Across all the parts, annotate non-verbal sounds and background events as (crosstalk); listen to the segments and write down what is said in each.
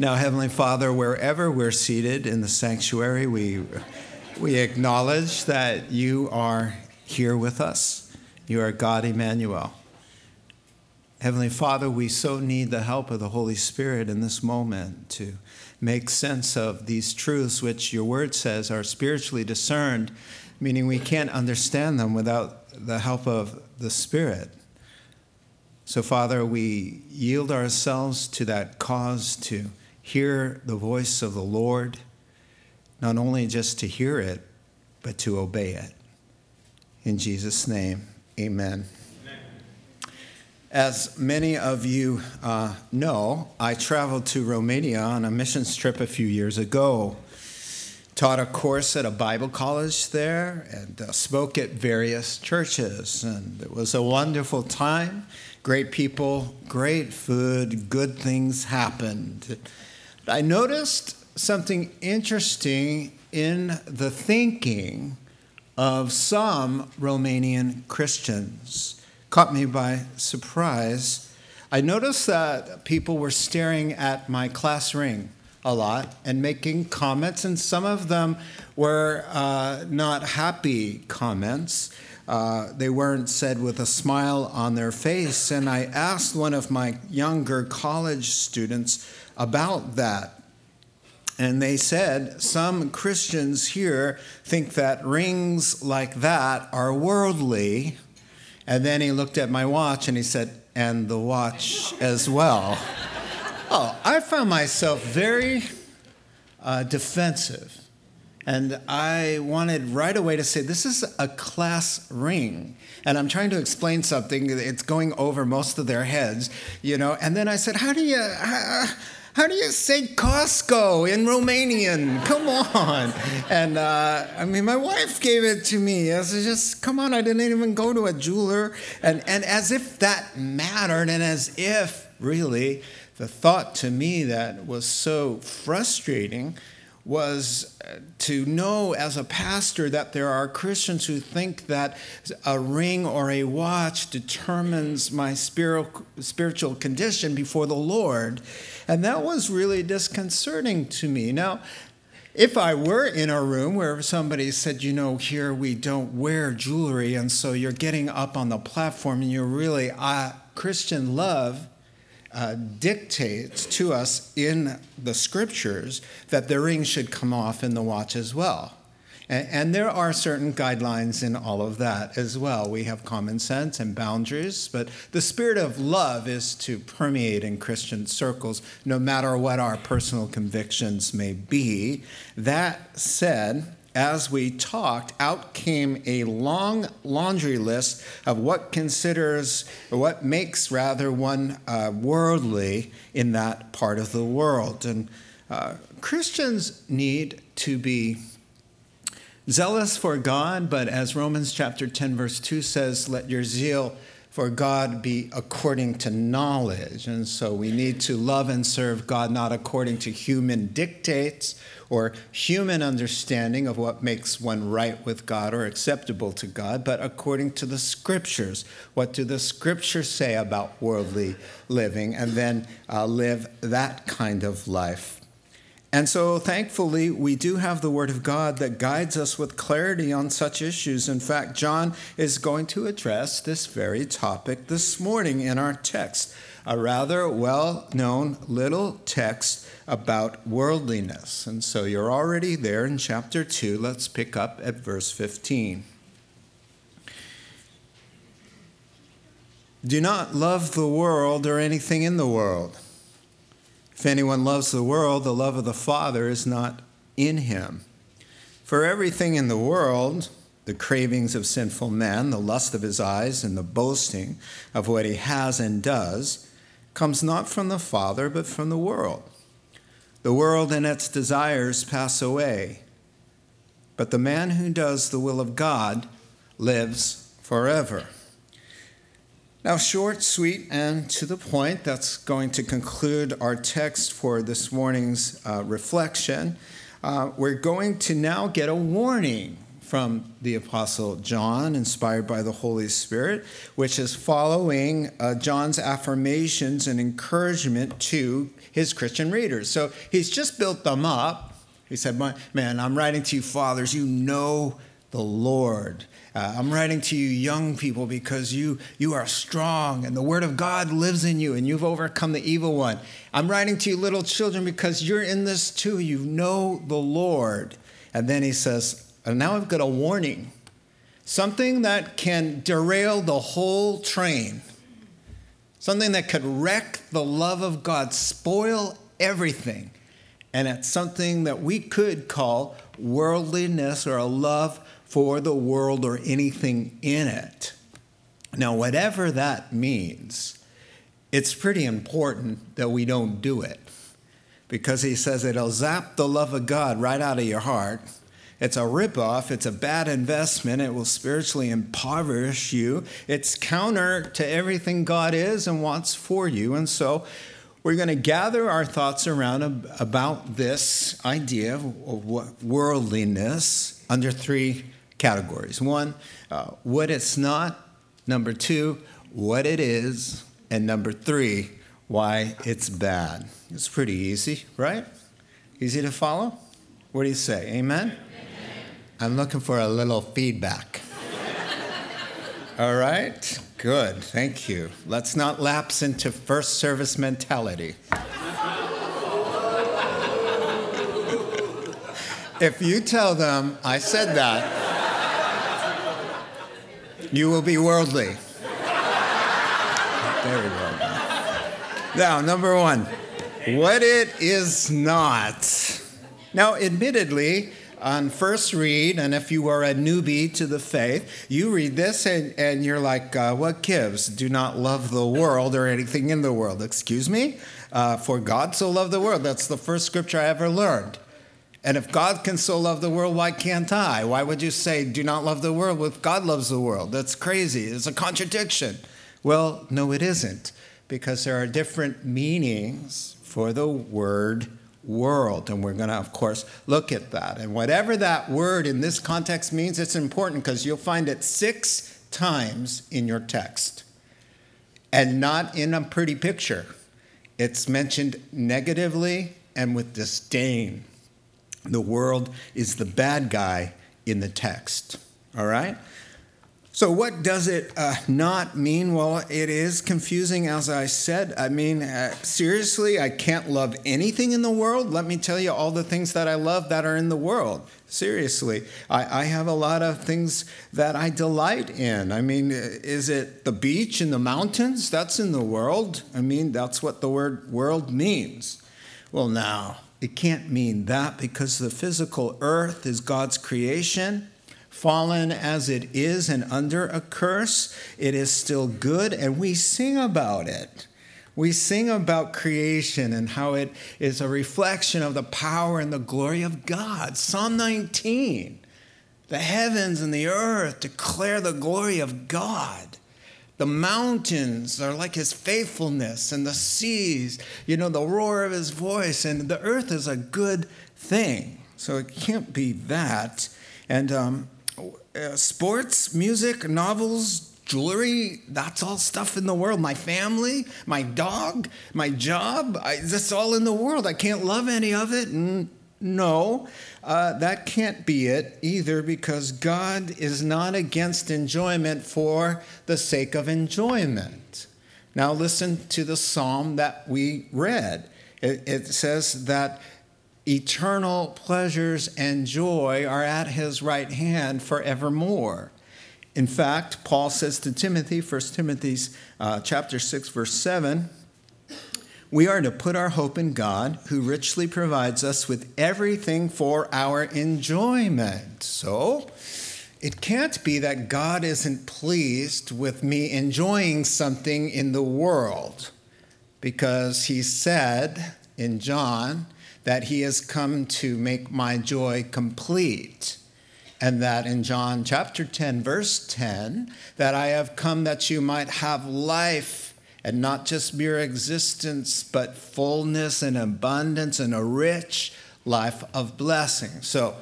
Now, Heavenly Father, wherever we're seated in the sanctuary, we, we acknowledge that you are here with us. You are God Emmanuel. Heavenly Father, we so need the help of the Holy Spirit in this moment to make sense of these truths, which your word says are spiritually discerned, meaning we can't understand them without the help of the Spirit. So, Father, we yield ourselves to that cause to hear the voice of the Lord, not only just to hear it, but to obey it. In Jesus' name, amen. As many of you uh, know, I traveled to Romania on a missions trip a few years ago. Taught a course at a Bible college there and uh, spoke at various churches. And it was a wonderful time. Great people, great food, good things happened. I noticed something interesting in the thinking of some Romanian Christians caught me by surprise. I noticed that people were staring at my class ring a lot and making comments, and some of them were uh, not happy comments. Uh, they weren't said with a smile on their face. And I asked one of my younger college students about that. And they said, Some Christians here think that rings like that are worldly and then he looked at my watch and he said, and the watch as well. oh, I found myself very uh, defensive. And I wanted right away to say, this is a class ring. And I'm trying to explain something, it's going over most of their heads, you know. And then I said, how do you. How, how do you say Costco in Romanian? Come on. And uh, I mean, my wife gave it to me. I said, just come on, I didn't even go to a jeweler. And, and as if that mattered, and as if really the thought to me that was so frustrating was uh, to know as a pastor that there are Christians who think that a ring or a watch determines my spiritual condition before the Lord. And that was really disconcerting to me. Now, if I were in a room where somebody said, you know, here we don't wear jewelry, and so you're getting up on the platform and you're really, uh, Christian love uh, dictates to us in the scriptures that the ring should come off in the watch as well. And, and, there are certain guidelines in all of that as well. We have common sense and boundaries, but the spirit of love is to permeate in Christian circles no matter what our personal convictions may be. That said, as we talked, out came a long laundry list of what considers, what makes rather one uh, worldly in that part of the world. And uh, Christians need to be zealous for God, but as Romans chapter 10, verse 2 says, let your zeal for God be according to knowledge. And so we need to love and serve God not according to human dictates or human understanding of what makes one right with God or acceptable to God, but according to the scriptures. What do the scriptures say about worldly living? And then uh, live that kind of life. And so, thankfully, we do have the Word of God that guides us with clarity on such issues. In fact, John is going to address this very topic this morning in our text, a rather well known little text about worldliness. And so, you're already there in chapter 2. Let's pick up at verse 15. Do not love the world or anything in the world. If anyone loves the world, the love of the Father is not in him. For everything in the world, the cravings of sinful man, the lust of his eyes, and the boasting of what he has and does, comes not from the Father, but from the world. The world and its desires pass away, but the man who does the will of God lives forever. Now, short, sweet, and to the point, that's going to conclude our text for this morning's uh, reflection. Uh, we're going to now get a warning from the Apostle John, inspired by the Holy Spirit, which is following uh, John's affirmations and encouragement to his Christian readers. So he's just built them up. He said, Man, I'm writing to you, fathers, you know the Lord. Uh, I'm writing to you, young people, because you, you are strong and the word of God lives in you and you've overcome the evil one. I'm writing to you, little children, because you're in this too. You know the Lord. And then he says, and now I've got a warning something that can derail the whole train, something that could wreck the love of God, spoil everything. And it's something that we could call worldliness or a love for the world or anything in it. Now, whatever that means, it's pretty important that we don't do it because he says it'll zap the love of God right out of your heart. It's a ripoff. It's a bad investment. It will spiritually impoverish you. It's counter to everything God is and wants for you. And so we're going to gather our thoughts around about this idea of worldliness under three categories. One, uh, what it's not. Number two, what it is. And number three, why it's bad. It's pretty easy, right? Easy to follow? What do you say? Amen? Amen. I'm looking for a little feedback. (laughs) All right? Good. Thank you. Let's not lapse into first service mentality. (laughs) if you tell them I said that, you will be worldly. Very well. Now, number one, what it is not. Now, admittedly, on first read, and if you are a newbie to the faith, you read this and, and you're like, uh, what gives? Do not love the world or anything in the world. Excuse me? Uh, for God so loved the world. That's the first scripture I ever learned. And if God can so love the world, why can't I? Why would you say, do not love the world if God loves the world? That's crazy. It's a contradiction. Well, no, it isn't, because there are different meanings for the word world. And we're going to, of course, look at that. And whatever that word in this context means, it's important because you'll find it six times in your text and not in a pretty picture. It's mentioned negatively and with disdain the world is the bad guy in the text. All right? So, what does it uh, not mean? Well, it is confusing, as I said. I mean, uh, seriously, I can't love anything in the world. Let me tell you all the things that I love that are in the world. Seriously, I, I have a lot of things that I delight in. I mean, is it the beach and the mountains? That's in the world. I mean, that's what the word world means. Well, now, it can't mean that because the physical earth is God's creation. Fallen as it is and under a curse, it is still good, and we sing about it. We sing about creation and how it is a reflection of the power and the glory of God. Psalm 19 The heavens and the earth declare the glory of God. The mountains are like his faithfulness, and the seas, you know, the roar of his voice, and the earth is a good thing. So it can't be that. And um, uh, sports, music, novels, jewelry, that's all stuff in the world. My family, my dog, my job, I, that's all in the world. I can't love any of it. And no, uh, that can't be it either because God is not against enjoyment for the sake of enjoyment. Now, listen to the psalm that we read. It, it says that eternal pleasures and joy are at his right hand forevermore. In fact, Paul says to Timothy, 1 Timothy uh, chapter 6, verse 7, we are to put our hope in God, who richly provides us with everything for our enjoyment. So, it can't be that God isn't pleased with me enjoying something in the world, because he said in John that he has come to make my joy complete. And that in John chapter 10, verse 10, that I have come that you might have life and not just mere existence, but fullness and abundance and a rich life of blessing. So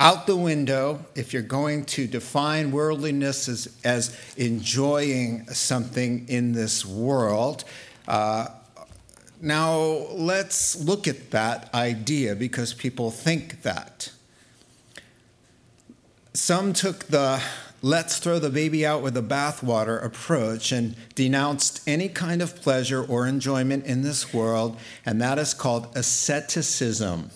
out the window if you're going to define worldliness as, as enjoying something in this world. Uh, now, let's look at that idea because people think that. Some took the let's throw the baby out with the bathwater approach and denounced any kind of pleasure or enjoyment in this world, and that is called asceticism.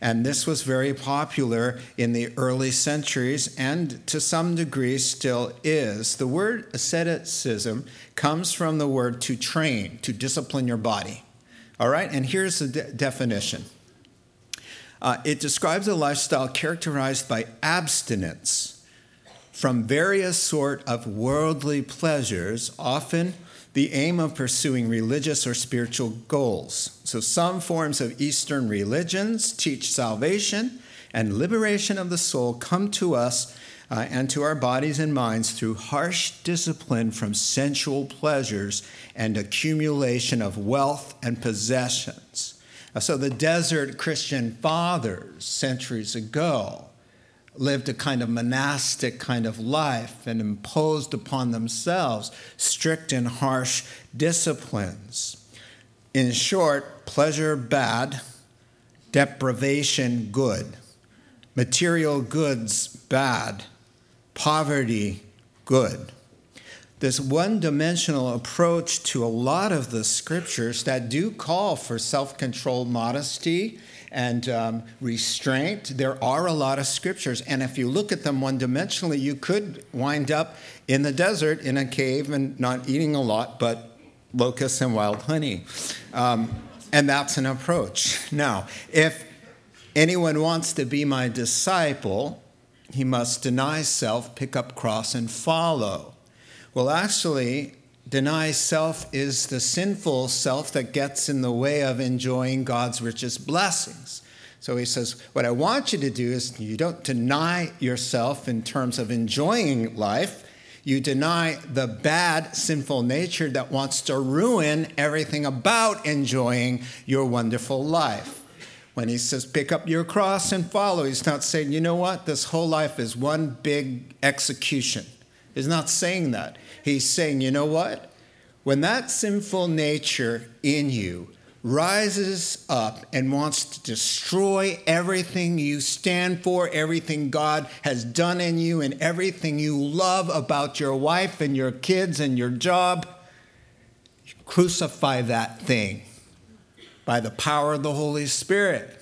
And this was very popular in the early centuries and to some degree still is. The word asceticism comes from the word to train, to discipline your body. All right, and here's the de- definition uh, it describes a lifestyle characterized by abstinence from various sort of worldly pleasures, often the aim of pursuing religious or spiritual goals. So, some forms of Eastern religions teach salvation and liberation of the soul come to us uh, and to our bodies and minds through harsh discipline from sensual pleasures and accumulation of wealth and possessions. Uh, so, the desert Christian fathers centuries ago lived a kind of monastic kind of life and imposed upon themselves strict and harsh disciplines. In short, pleasure bad, deprivation good, material goods bad, poverty good. This one dimensional approach to a lot of the scriptures that do call for self control, modesty, and um, restraint. There are a lot of scriptures, and if you look at them one dimensionally, you could wind up in the desert in a cave and not eating a lot, but locusts and wild honey. Um, and that's an approach. Now, if anyone wants to be my disciple, he must deny self, pick up cross, and follow. Well, actually, deny self is the sinful self that gets in the way of enjoying God's richest blessings. So he says, What I want you to do is you don't deny yourself in terms of enjoying life. You deny the bad, sinful nature that wants to ruin everything about enjoying your wonderful life. When he says, pick up your cross and follow, he's not saying, you know what, this whole life is one big execution. He's not saying that. He's saying, you know what? When that sinful nature in you rises up and wants to destroy everything you stand for, everything God has done in you, and everything you love about your wife and your kids and your job, crucify that thing by the power of the Holy Spirit.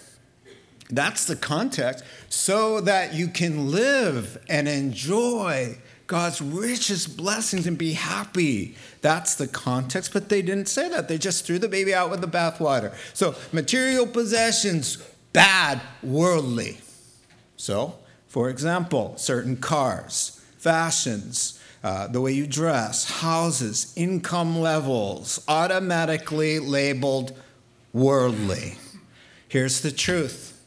That's the context, so that you can live and enjoy God's richest blessings and be happy. That's the context, but they didn't say that. They just threw the baby out with the bathwater. So, material possessions, bad, worldly. So, for example, certain cars, fashions, uh, the way you dress, houses, income levels, automatically labeled worldly. Here's the truth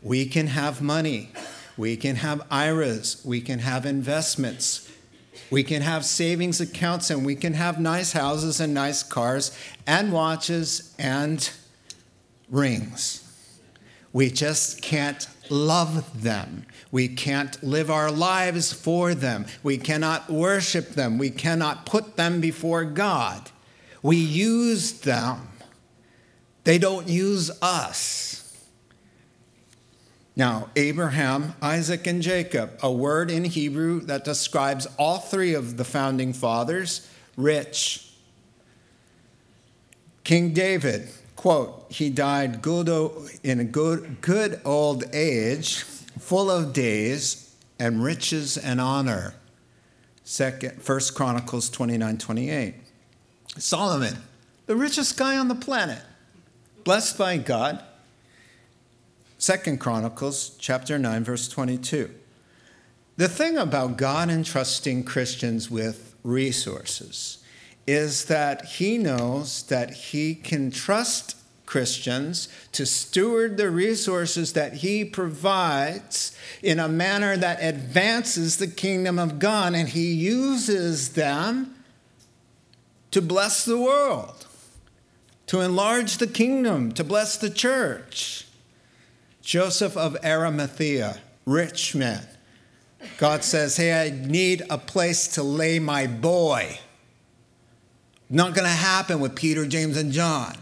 we can have money we can have IRAs, we can have investments, we can have savings accounts, and we can have nice houses and nice cars and watches and rings. We just can't love them. We can't live our lives for them. We cannot worship them. We cannot put them before God. We use them, they don't use us. Now, Abraham, Isaac, and Jacob, a word in Hebrew that describes all three of the founding fathers rich. King David, quote, he died good in a good, good old age, full of days and riches and honor. Second, First Chronicles 29 28. Solomon, the richest guy on the planet, blessed by God Second Chronicles chapter 9 verse 22. The thing about God entrusting Christians with resources is that he knows that he can trust Christians to steward the resources that he provides in a manner that advances the kingdom of God and he uses them to bless the world, to enlarge the kingdom, to bless the church. Joseph of Arimathea rich man. God says, Hey, I need a place to lay my boy. Not going to happen with Peter, James, and John.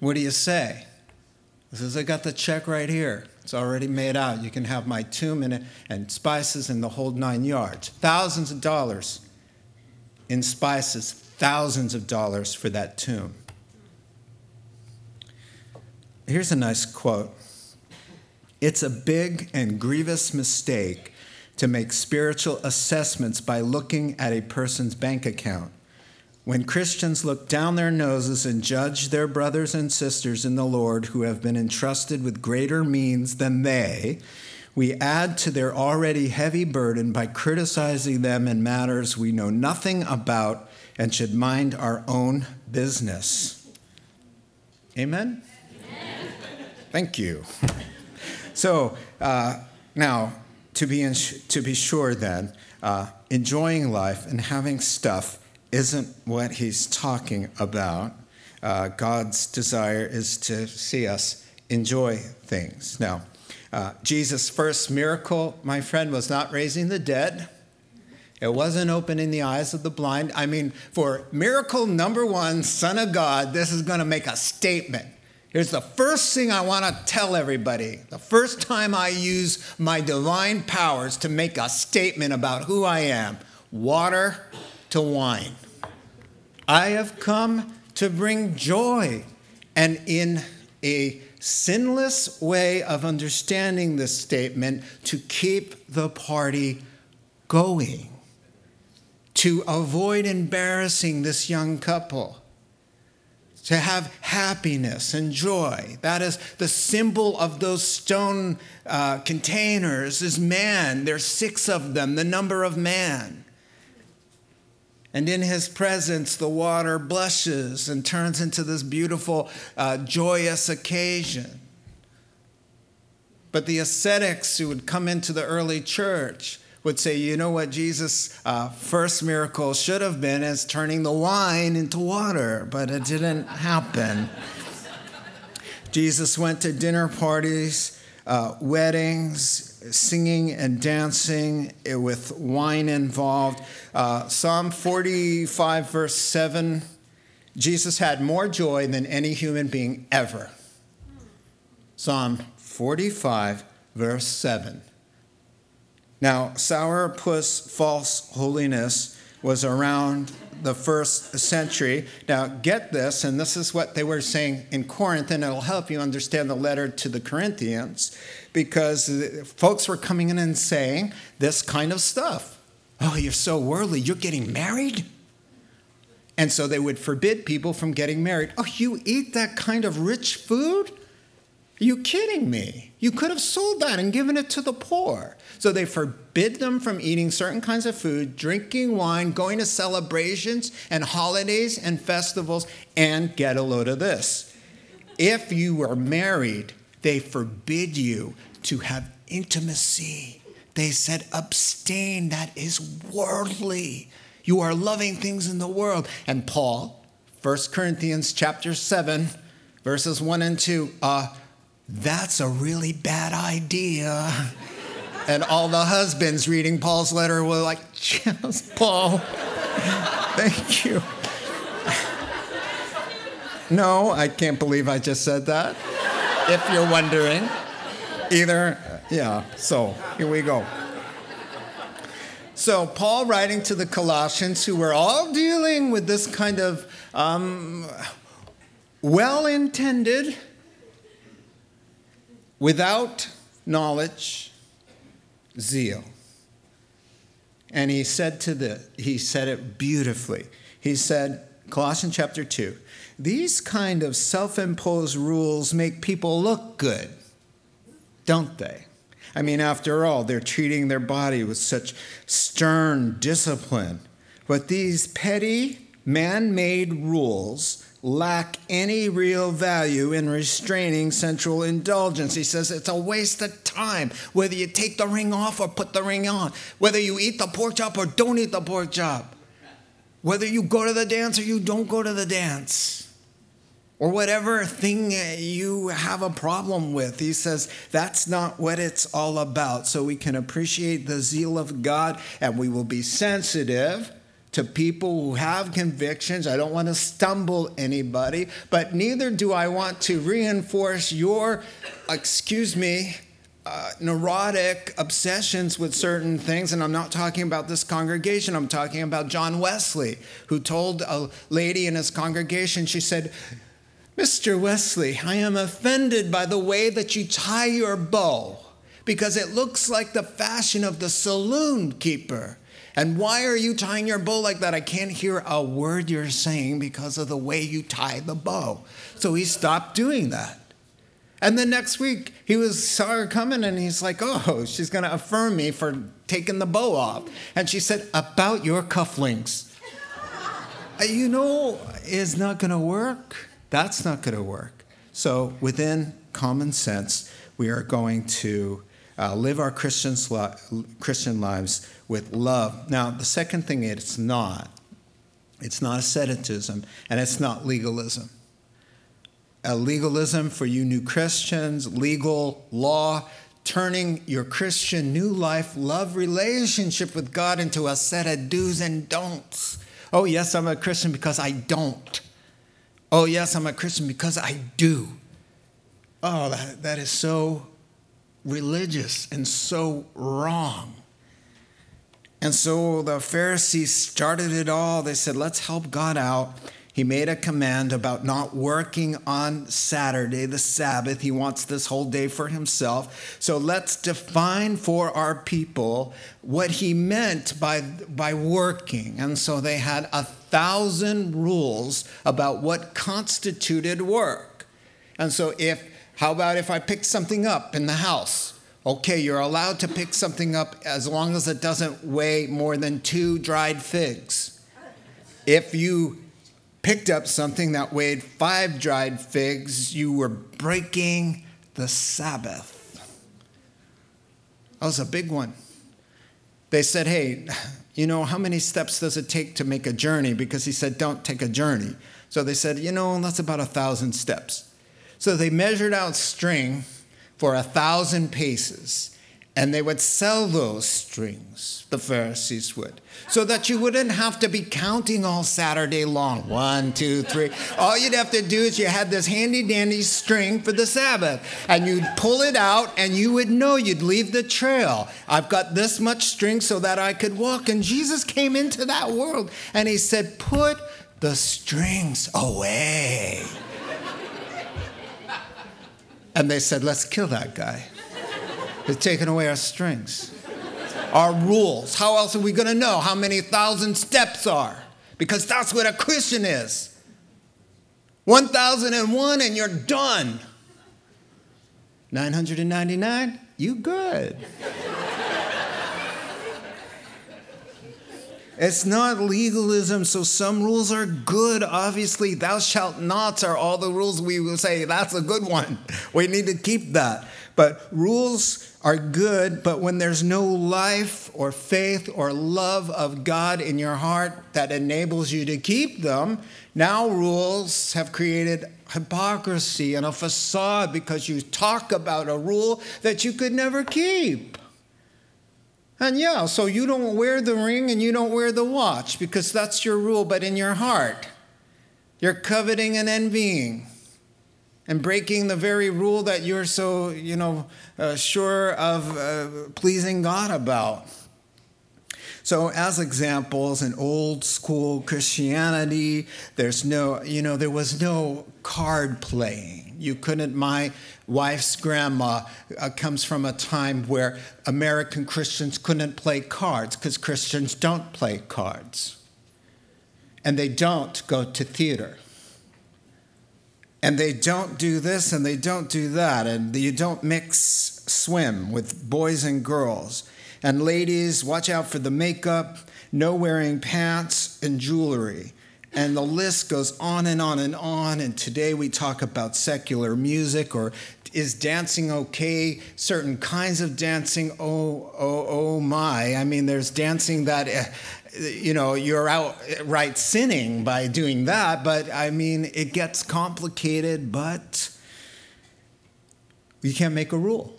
What do you say? He says, I got the check right here. It's already made out. You can have my tomb in it and spices and the whole nine yards. Thousands of dollars in spices, thousands of dollars for that tomb. Here's a nice quote It's a big and grievous mistake to make spiritual assessments by looking at a person's bank account. When Christians look down their noses and judge their brothers and sisters in the Lord who have been entrusted with greater means than they, we add to their already heavy burden by criticizing them in matters we know nothing about and should mind our own business. Amen? Thank you. So, uh, now, to be, ins- to be sure, then, uh, enjoying life and having stuff isn't what he's talking about. Uh, God's desire is to see us enjoy things. Now, uh, Jesus' first miracle, my friend, was not raising the dead. It wasn't opening the eyes of the blind. I mean, for miracle number one, Son of God, this is going to make a statement. Here's the first thing I want to tell everybody. The first time I use my divine powers to make a statement about who I am water to wine. I have come to bring joy. And in a sinless way of understanding this statement, to keep the party going, to avoid embarrassing this young couple to have happiness and joy. That is the symbol of those stone uh, containers is man. There's six of them, the number of man. And in his presence, the water blushes and turns into this beautiful, uh, joyous occasion. But the ascetics who would come into the early church would say, you know what Jesus' uh, first miracle should have been is turning the wine into water, but it didn't happen. (laughs) Jesus went to dinner parties, uh, weddings, singing and dancing with wine involved. Uh, Psalm 45, verse 7 Jesus had more joy than any human being ever. Psalm 45, verse 7. Now, sourpuss false holiness was around the first century. Now, get this, and this is what they were saying in Corinth, and it'll help you understand the letter to the Corinthians, because folks were coming in and saying this kind of stuff. Oh, you're so worldly, you're getting married? And so they would forbid people from getting married. Oh, you eat that kind of rich food? Are you kidding me? You could have sold that and given it to the poor. So they forbid them from eating certain kinds of food, drinking wine, going to celebrations and holidays and festivals, and get a load of this. If you were married, they forbid you to have intimacy. They said, abstain, that is worldly. You are loving things in the world. And Paul, 1 Corinthians chapter 7, verses 1 and 2, uh, that's a really bad idea. And all the husbands reading Paul's letter were like, yes, Paul, thank you. No, I can't believe I just said that. If you're wondering, either, yeah, so here we go. So, Paul writing to the Colossians, who were all dealing with this kind of um, well intended, without knowledge, zeal. And he said to the, he said it beautifully. He said, Colossians chapter 2, these kind of self imposed rules make people look good, don't they? I mean, after all, they're treating their body with such stern discipline. But these petty, man made rules lack any real value in restraining sensual indulgence. He says it's a waste of time whether you take the ring off or put the ring on, whether you eat the pork chop or don't eat the pork chop, whether you go to the dance or you don't go to the dance. or whatever thing you have a problem with. He says that's not what it's all about. So we can appreciate the zeal of God and we will be sensitive to people who have convictions. I don't want to stumble anybody, but neither do I want to reinforce your, excuse me, uh, neurotic obsessions with certain things. And I'm not talking about this congregation, I'm talking about John Wesley, who told a lady in his congregation, she said, Mr. Wesley, I am offended by the way that you tie your bow because it looks like the fashion of the saloon keeper. And why are you tying your bow like that? I can't hear a word you're saying because of the way you tie the bow. So he stopped doing that. And the next week, he was saw her coming and he's like, Oh, she's going to affirm me for taking the bow off. And she said, About your cufflinks. Uh, you know, is not going to work. That's not going to work. So, within common sense, we are going to uh, live our Christians li- Christian lives with love. Now, the second thing it's not, it's not asceticism and it's not legalism. A legalism for you new Christians, legal law, turning your Christian new life, love relationship with God into a set of do's and don'ts. Oh, yes, I'm a Christian because I don't. Oh, yes, I'm a Christian because I do. Oh, that, that is so religious and so wrong. And so the Pharisees started it all. They said, let's help God out. He made a command about not working on Saturday, the Sabbath. He wants this whole day for himself. So let's define for our people what he meant by, by working. And so they had a thousand rules about what constituted work. And so if how about if I pick something up in the house? Okay, you're allowed to pick something up as long as it doesn't weigh more than two dried figs. If you picked up something that weighed five dried figs, you were breaking the Sabbath. That was a big one. They said, Hey, you know, how many steps does it take to make a journey? Because he said, Don't take a journey. So they said, You know, that's about a thousand steps. So they measured out string for a thousand paces, and they would sell those strings, the Pharisees would, so that you wouldn't have to be counting all Saturday long. One, two, three. All you'd have to do is you had this handy dandy string for the Sabbath, and you'd pull it out, and you would know you'd leave the trail. I've got this much string so that I could walk. And Jesus came into that world, and he said, Put the strings away. And they said, let's kill that guy. He's taken away our strings, our rules. How else are we going to know how many thousand steps are? Because that's what a Christian is 1001 and you're done. 999, you good. It's not legalism, so some rules are good. Obviously, thou shalt nots are all the rules we will say, that's a good one. We need to keep that. But rules are good, but when there's no life or faith or love of God in your heart that enables you to keep them, now rules have created hypocrisy and a facade because you talk about a rule that you could never keep. And yeah, so you don't wear the ring and you don't wear the watch because that's your rule, but in your heart, you're coveting and envying and breaking the very rule that you're so, you know, uh, sure of uh, pleasing God about. So, as examples, in old school Christianity, there's no, you know, there was no card playing. You couldn't, my wife's grandma uh, comes from a time where American Christians couldn't play cards because Christians don't play cards. And they don't go to theater. And they don't do this and they don't do that. And you don't mix swim with boys and girls. And ladies, watch out for the makeup, no wearing pants and jewelry. And the list goes on and on and on. And today we talk about secular music or is dancing okay? Certain kinds of dancing, oh, oh, oh my. I mean, there's dancing that eh, you know, you're outright sinning by doing that. But I mean, it gets complicated, but you can't make a rule.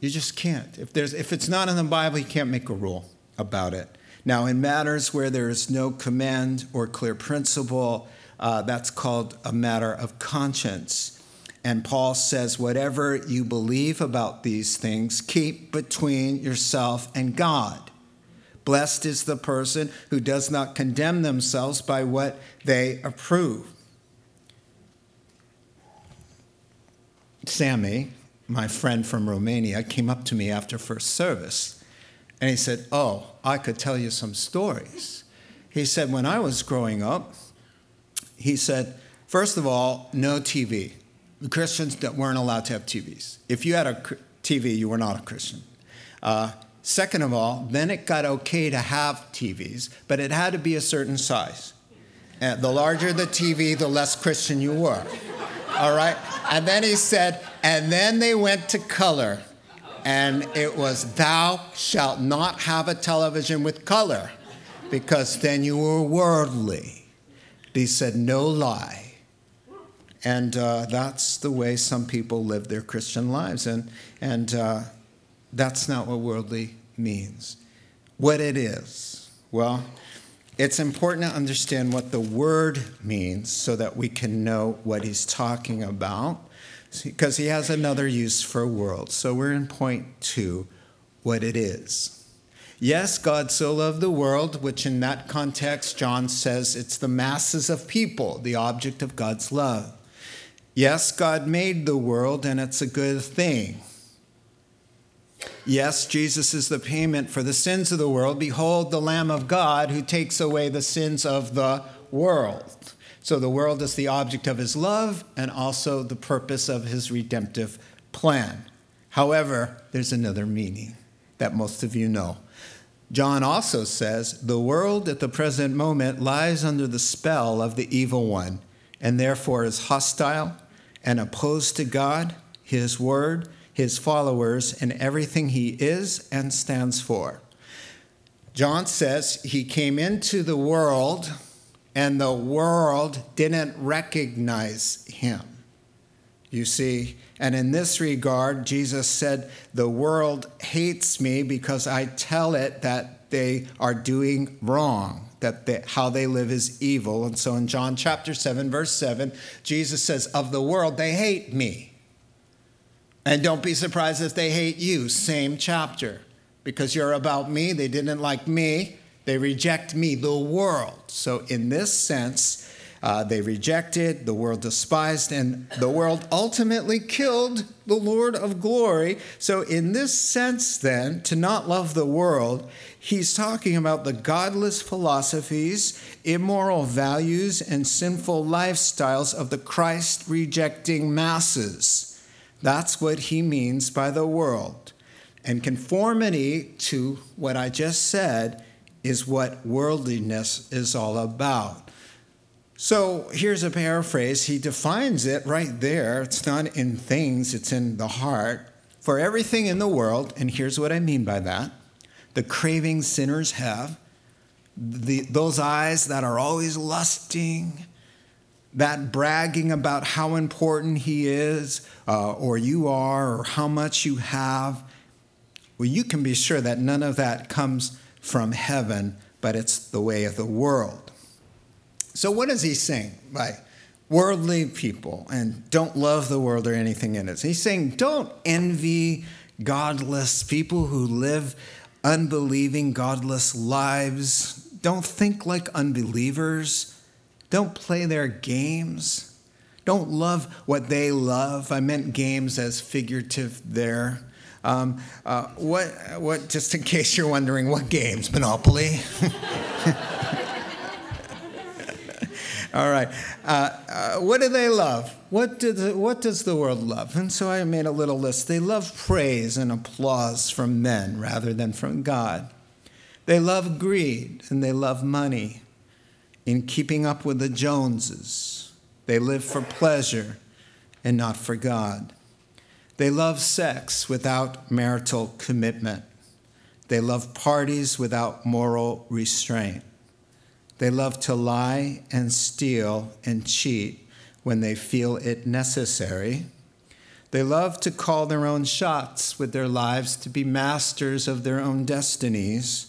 You just can't. If, there's, if it's not in the Bible, you can't make a rule about it. Now, in matters where there is no command or clear principle, uh, that's called a matter of conscience. And Paul says, whatever you believe about these things, keep between yourself and God. Blessed is the person who does not condemn themselves by what they approve. Sammy, my friend from Romania, came up to me after first service and he said, Oh, I could tell you some stories. He said, When I was growing up, he said, First of all, no TV. Christians that weren't allowed to have TVs. If you had a TV, you were not a Christian. Uh, second of all, then it got okay to have TVs, but it had to be a certain size. And the larger the TV, the less Christian you were. All right? And then he said, and then they went to color. And it was, Thou shalt not have a television with color, because then you were worldly. He said, No lie. And uh, that's the way some people live their Christian lives. And, and uh, that's not what worldly means. What it is, well, it's important to understand what the word means so that we can know what he's talking about, because he has another use for world. So we're in point two what it is. Yes, God so loved the world, which in that context, John says it's the masses of people, the object of God's love. Yes, God made the world, and it's a good thing. Yes, Jesus is the payment for the sins of the world. Behold, the Lamb of God who takes away the sins of the world. So the world is the object of his love and also the purpose of his redemptive plan. However, there's another meaning that most of you know. John also says the world at the present moment lies under the spell of the evil one and therefore is hostile and opposed to God, His Word, His followers, and everything He is and stands for. John says he came into the world and the world didn't recognize him. You see, and in this regard, Jesus said, The world hates me because I tell it that they are doing wrong that they, how they live is evil. And so in John chapter 7, verse 7, Jesus says, Of the world, they hate me. And don't be surprised if they hate you. Same chapter. Because you're about me, they didn't like me, they reject me, the world. So, in this sense, uh, they rejected, the world despised, and the world ultimately killed the Lord of glory. So, in this sense, then, to not love the world, he's talking about the godless philosophies, immoral values, and sinful lifestyles of the Christ rejecting masses. That's what he means by the world. And conformity to what I just said is what worldliness is all about. So here's a paraphrase. He defines it right there. It's not in things, it's in the heart. For everything in the world, and here's what I mean by that the craving sinners have, the, those eyes that are always lusting, that bragging about how important he is, uh, or you are, or how much you have. Well, you can be sure that none of that comes from heaven, but it's the way of the world. So, what is he saying by worldly people and don't love the world or anything in it? He's saying, don't envy godless people who live unbelieving, godless lives. Don't think like unbelievers. Don't play their games. Don't love what they love. I meant games as figurative there. Um, uh, what, what, just in case you're wondering, what games? Monopoly? (laughs) All right. Uh, uh, what do they love? What, do the, what does the world love? And so I made a little list. They love praise and applause from men rather than from God. They love greed and they love money in keeping up with the Joneses. They live for pleasure and not for God. They love sex without marital commitment. They love parties without moral restraint. They love to lie and steal and cheat when they feel it necessary. They love to call their own shots with their lives, to be masters of their own destinies,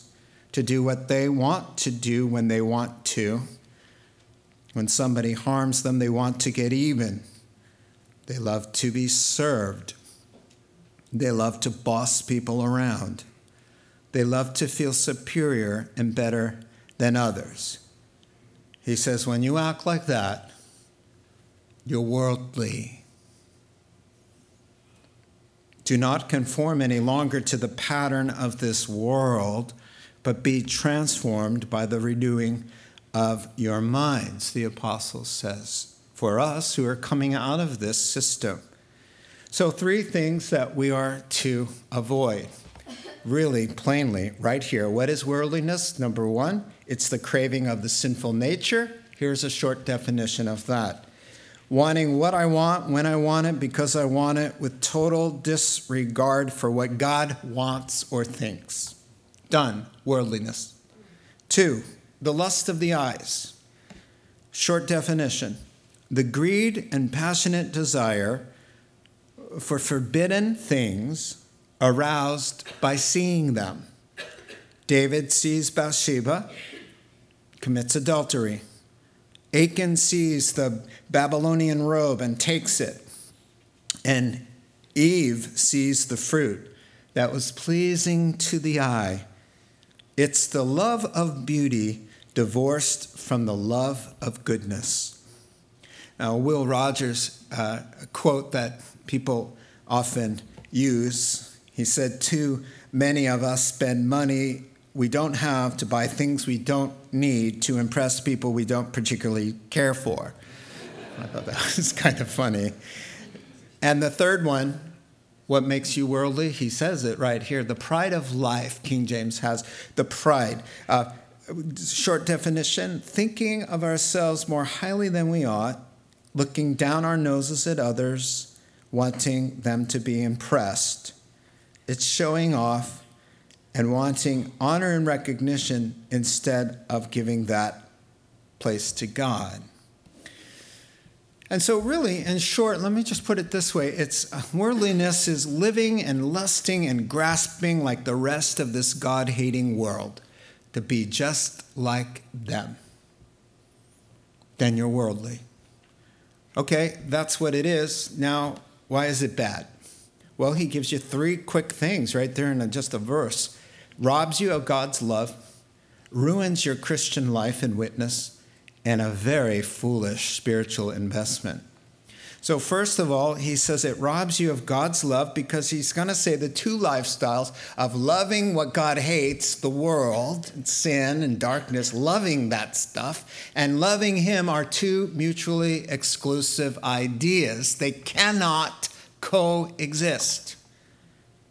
to do what they want to do when they want to. When somebody harms them, they want to get even. They love to be served. They love to boss people around. They love to feel superior and better than others. He says, when you act like that, you're worldly. Do not conform any longer to the pattern of this world, but be transformed by the renewing of your minds, the apostle says, for us who are coming out of this system. So, three things that we are to avoid really plainly right here. What is worldliness? Number one, it's the craving of the sinful nature. Here's a short definition of that wanting what I want when I want it because I want it with total disregard for what God wants or thinks. Done, worldliness. Two, the lust of the eyes. Short definition the greed and passionate desire for forbidden things aroused by seeing them. David sees Bathsheba, commits adultery. Achan sees the Babylonian robe and takes it. And Eve sees the fruit that was pleasing to the eye. It's the love of beauty divorced from the love of goodness. Now, Will Rogers, uh, a quote that people often use, he said, Too many of us spend money we don't have to buy things we don't need to impress people we don't particularly care for. I thought that (laughs) was kind of funny. And the third one, what makes you worldly? He says it right here. The pride of life, King James has. The pride. Uh, short definition thinking of ourselves more highly than we ought, looking down our noses at others, wanting them to be impressed. It's showing off and wanting honor and recognition instead of giving that place to God. And so, really, in short, let me just put it this way it's uh, worldliness is living and lusting and grasping like the rest of this God hating world to be just like them. Then you're worldly. Okay, that's what it is. Now, why is it bad? Well, he gives you three quick things right there in just a verse robs you of God's love, ruins your Christian life and witness, and a very foolish spiritual investment. So, first of all, he says it robs you of God's love because he's going to say the two lifestyles of loving what God hates, the world, sin and darkness, loving that stuff, and loving him are two mutually exclusive ideas. They cannot coexist.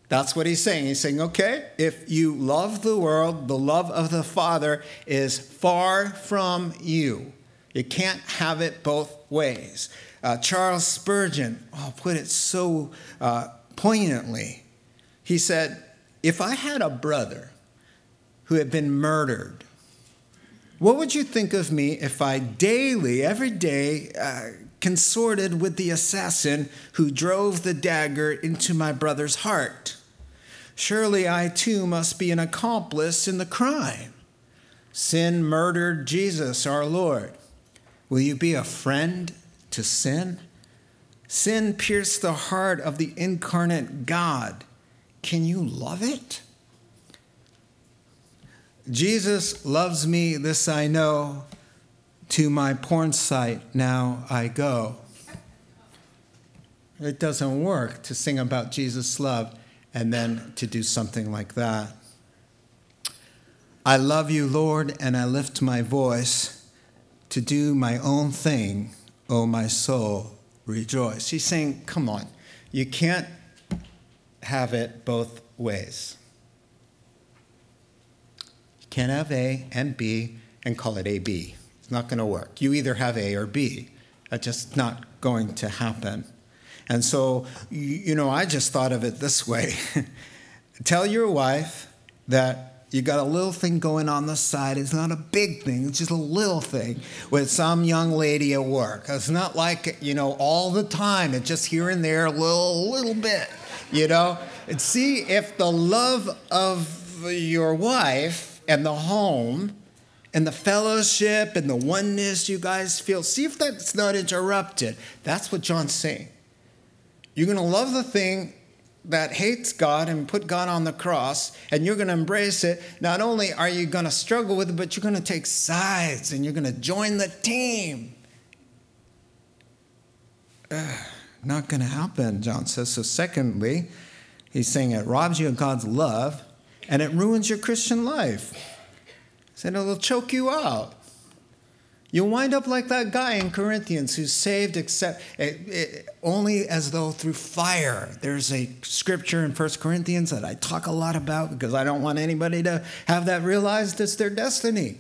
That's what he's saying. He's saying, okay, if you love the world, the love of the Father is far from you. You can't have it both ways. Uh, Charles Spurgeon oh, put it so uh, poignantly. He said, If I had a brother who had been murdered, what would you think of me if I daily, every day, uh, consorted with the assassin who drove the dagger into my brother's heart? Surely I too must be an accomplice in the crime. Sin murdered Jesus, our Lord. Will you be a friend to sin? Sin pierced the heart of the incarnate God. Can you love it? Jesus loves me, this I know. To my porn site now I go. It doesn't work to sing about Jesus' love and then to do something like that. I love you, Lord, and I lift my voice to do my own thing, O oh my soul, rejoice. He's saying, come on, you can't have it both ways. You can't have A and B and call it AB. It's not going to work. You either have A or B. That's just not going to happen. And so, you know, I just thought of it this way (laughs) tell your wife that you got a little thing going on the side. It's not a big thing, it's just a little thing with some young lady at work. It's not like, you know, all the time, it's just here and there, a little, little bit, you know? And see if the love of your wife and the home and the fellowship and the oneness you guys feel, see if that's not interrupted. That's what John's saying. You're going to love the thing that hates God and put God on the cross, and you're going to embrace it. Not only are you going to struggle with it, but you're going to take sides and you're going to join the team. Not going to happen, John says. So, secondly, he's saying it robs you of God's love and it ruins your Christian life. He said it'll choke you out. You'll wind up like that guy in Corinthians who's saved except it, it, only as though through fire. There's a scripture in 1 Corinthians that I talk a lot about because I don't want anybody to have that realized it's their destiny.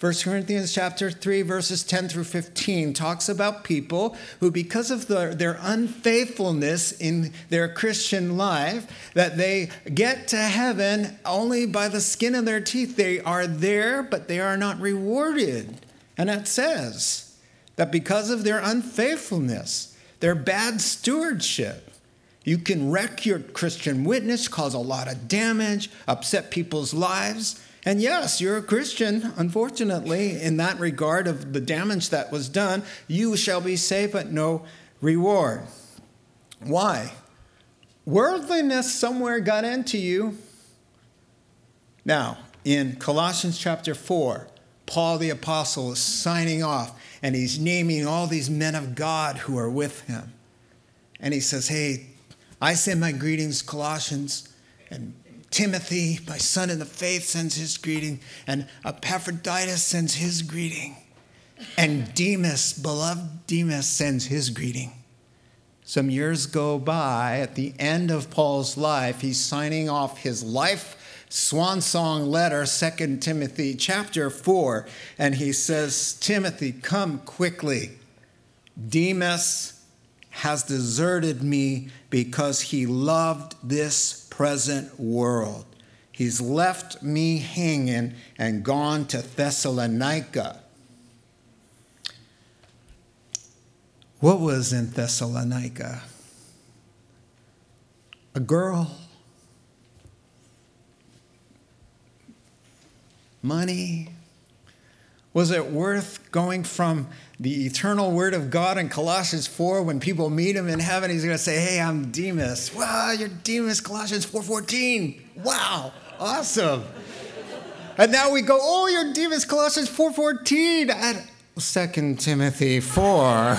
1 Corinthians chapter 3 verses 10 through 15 talks about people who because of the, their unfaithfulness in their Christian life that they get to heaven only by the skin of their teeth. They are there but they are not rewarded. And it says that because of their unfaithfulness, their bad stewardship, you can wreck your Christian witness, cause a lot of damage, upset people's lives. And yes, you're a Christian, unfortunately, in that regard of the damage that was done. You shall be saved, but no reward. Why? Worldliness somewhere got into you. Now, in Colossians chapter 4, Paul the Apostle is signing off and he's naming all these men of God who are with him. And he says, Hey, I send my greetings, Colossians, and Timothy, my son in the faith, sends his greeting, and Epaphroditus sends his greeting, and Demas, beloved Demas, sends his greeting. Some years go by, at the end of Paul's life, he's signing off his life swan song letter, 2 Timothy chapter 4, and he says, Timothy, come quickly. Demas has deserted me because he loved this present world. He's left me hanging and gone to Thessalonica. What was in Thessalonica? A girl money? Was it worth going from the eternal word of God in Colossians 4 when people meet him in heaven? He's to say, Hey, I'm Demas. Wow, you're Demas, Colossians 4.14. Wow, awesome. and now we go, Oh, you're Demas, Colossians 4.14 at 2 Timothy 4. (laughs)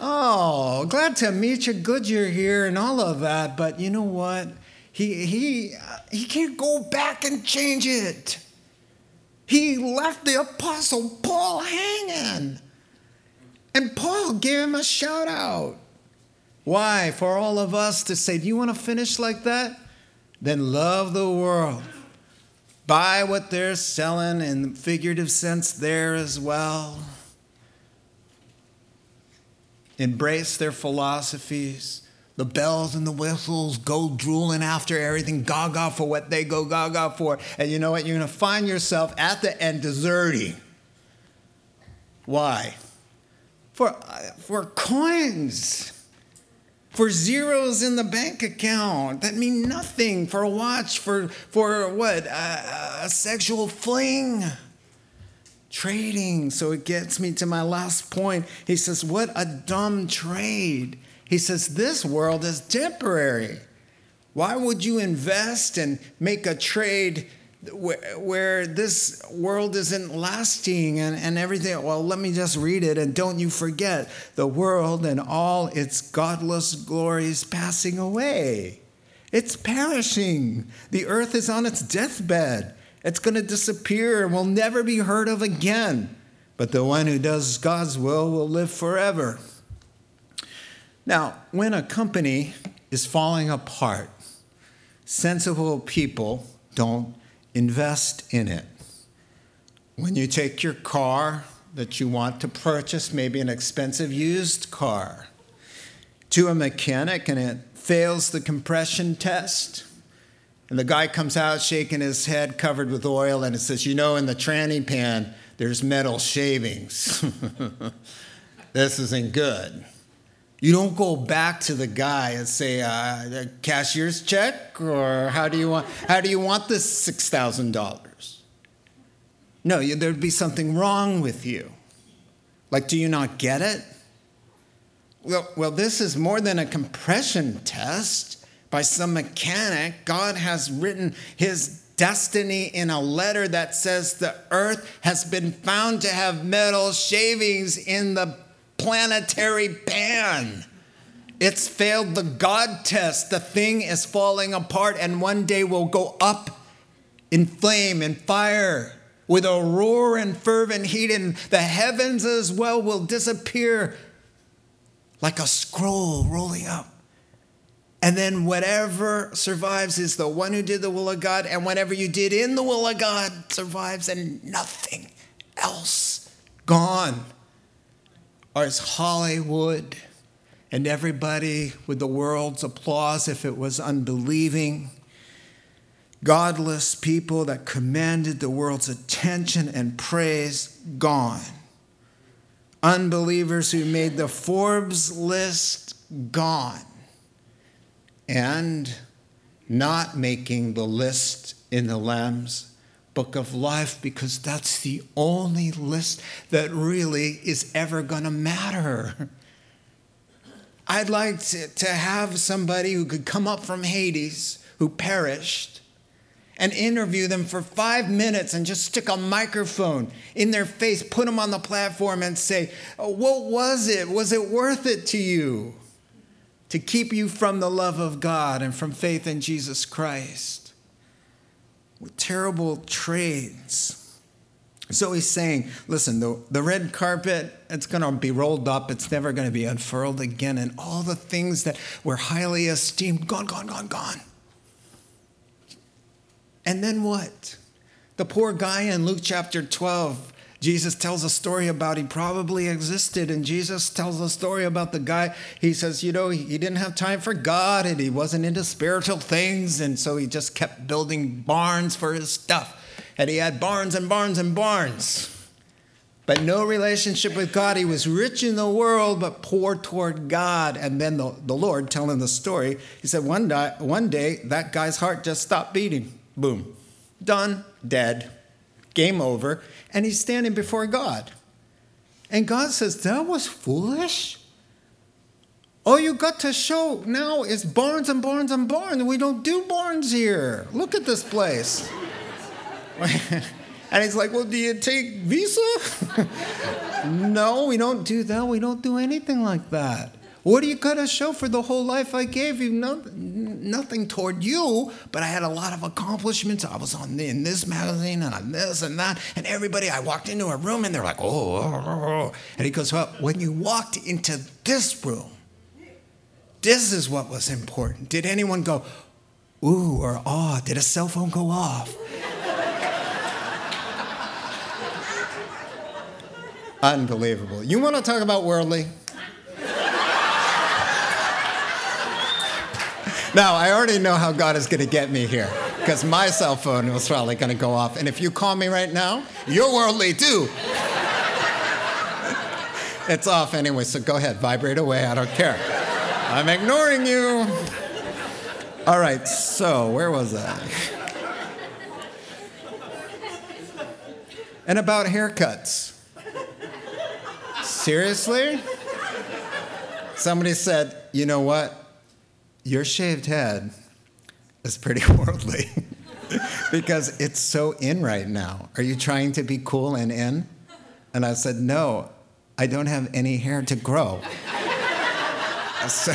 oh, glad to meet you. Good you're here and all of that. But you know what? He, he, he can't go back and change it. He left the Apostle Paul hanging. And Paul gave him a shout out. Why? For all of us to say, Do you want to finish like that? Then love the world. Buy what they're selling in figurative sense there as well. Embrace their philosophies the bells and the whistles go drooling after everything, gaga for what they go gaga for. And you know what? You're going to find yourself at the end deserting. Why? For, uh, for coins, for zeros in the bank account that mean nothing, for a watch, for, for what? a, a sexual fling trading. So it gets me to my last point. He says, What a dumb trade. He says, This world is temporary. Why would you invest and make a trade where, where this world isn't lasting and, and everything? Well, let me just read it. And don't you forget the world and all its godless glories passing away. It's perishing. The earth is on its deathbed. It's going to disappear and will never be heard of again. But the one who does God's will will live forever. Now, when a company is falling apart, sensible people don't invest in it. When you take your car that you want to purchase, maybe an expensive used car, to a mechanic and it fails the compression test. And the guy comes out shaking his head covered with oil and it says, You know, in the tranny pan, there's metal shavings. (laughs) this isn't good. You don't go back to the guy and say, uh, cashier's check, or how do you want, how do you want this $6,000? No, there'd be something wrong with you. Like, do you not get it? Well, well, this is more than a compression test by some mechanic. God has written his destiny in a letter that says the earth has been found to have metal shavings in the planetary pan. It's failed the God test. The thing is falling apart and one day will go up in flame and fire with a roar and fervent heat, and the heavens as well will disappear like a scroll rolling up. And then whatever survives is the one who did the will of God, and whatever you did in the will of God survives, and nothing else gone or as Hollywood and everybody with the world's applause if it was unbelieving, godless people that commanded the world's attention and praise gone. Unbelievers who made the Forbes list gone. And not making the list in the Lamb's book of life because that's the only list that really is ever going to matter. I'd like to, to have somebody who could come up from Hades who perished and interview them for five minutes and just stick a microphone in their face, put them on the platform, and say, What was it? Was it worth it to you to keep you from the love of God and from faith in Jesus Christ? With terrible trades. So he's saying, listen, the, the red carpet, it's going to be rolled up. It's never going to be unfurled again. And all the things that were highly esteemed, gone, gone, gone, gone. And then what? The poor guy in Luke chapter 12 Jesus tells a story about he probably existed, and Jesus tells a story about the guy. He says, you know, he didn't have time for God and he wasn't into spiritual things, and so he just kept building barns for his stuff. And he had barns and barns and barns, but no relationship with God. He was rich in the world, but poor toward God. And then the, the Lord telling the story, he said, one day, one day that guy's heart just stopped beating. Boom. Done, dead, game over and he's standing before God. And God says, That was foolish. All you got to show now is barns and barns and barns. We don't do barns here. Look at this place. (laughs) and he's like, Well, do you take Visa? (laughs) no, we don't do that. We don't do anything like that. What are you going to show for the whole life I gave you? No, nothing toward you, but I had a lot of accomplishments. I was on the, in this magazine and on this and that. And everybody, I walked into a room and they're like, oh, oh, oh, oh. And he goes, well, when you walked into this room, this is what was important. Did anyone go, ooh, or ah? Did a cell phone go off? (laughs) Unbelievable. You want to talk about worldly? Now, I already know how God is going to get me here because my cell phone was probably going to go off. And if you call me right now, you're worldly too. (laughs) it's off anyway, so go ahead, vibrate away. I don't care. I'm ignoring you. All right, so where was I? And about haircuts. Seriously? Somebody said, you know what? Your shaved head is pretty (laughs) worldly (laughs) because it's so in right now. Are you trying to be cool and in? And I said, No, I don't have any hair to grow. (laughs) so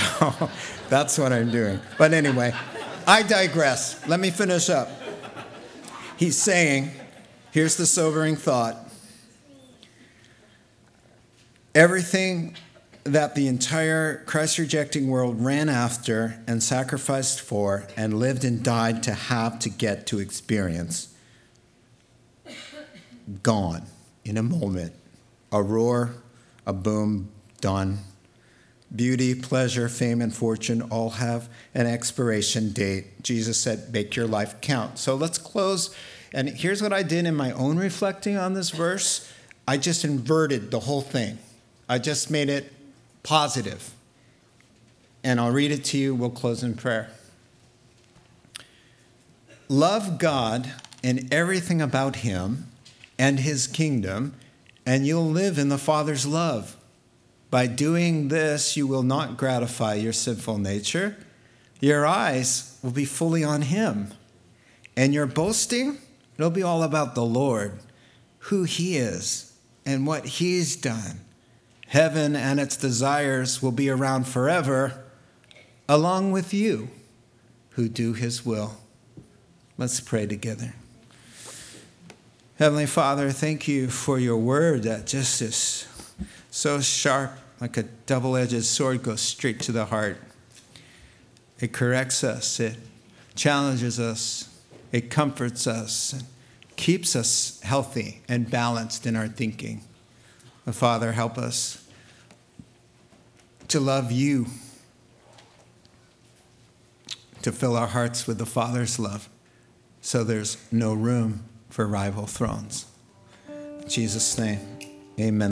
that's what I'm doing. But anyway, I digress. Let me finish up. He's saying, here's the sobering thought everything that the entire Christ rejecting world ran after and sacrificed for and lived and died to have to get to experience. Gone in a moment. A roar, a boom, done. Beauty, pleasure, fame, and fortune all have an expiration date. Jesus said, Make your life count. So let's close. And here's what I did in my own reflecting on this verse I just inverted the whole thing, I just made it positive. And I'll read it to you. We'll close in prayer. Love God and everything about Him and His kingdom, and you'll live in the Father's love. By doing this, you will not gratify your sinful nature. Your eyes will be fully on Him. And your boasting, it'll be all about the Lord, who He is, and what He's done. Heaven and its desires will be around forever, along with you who do His will. Let's pray together. Heavenly Father, thank you for your word that just is so sharp, like a double edged sword, goes straight to the heart. It corrects us, it challenges us, it comforts us, and keeps us healthy and balanced in our thinking. Father, help us to love you, to fill our hearts with the Father's love, so there's no room for rival thrones. In Jesus' name, amen.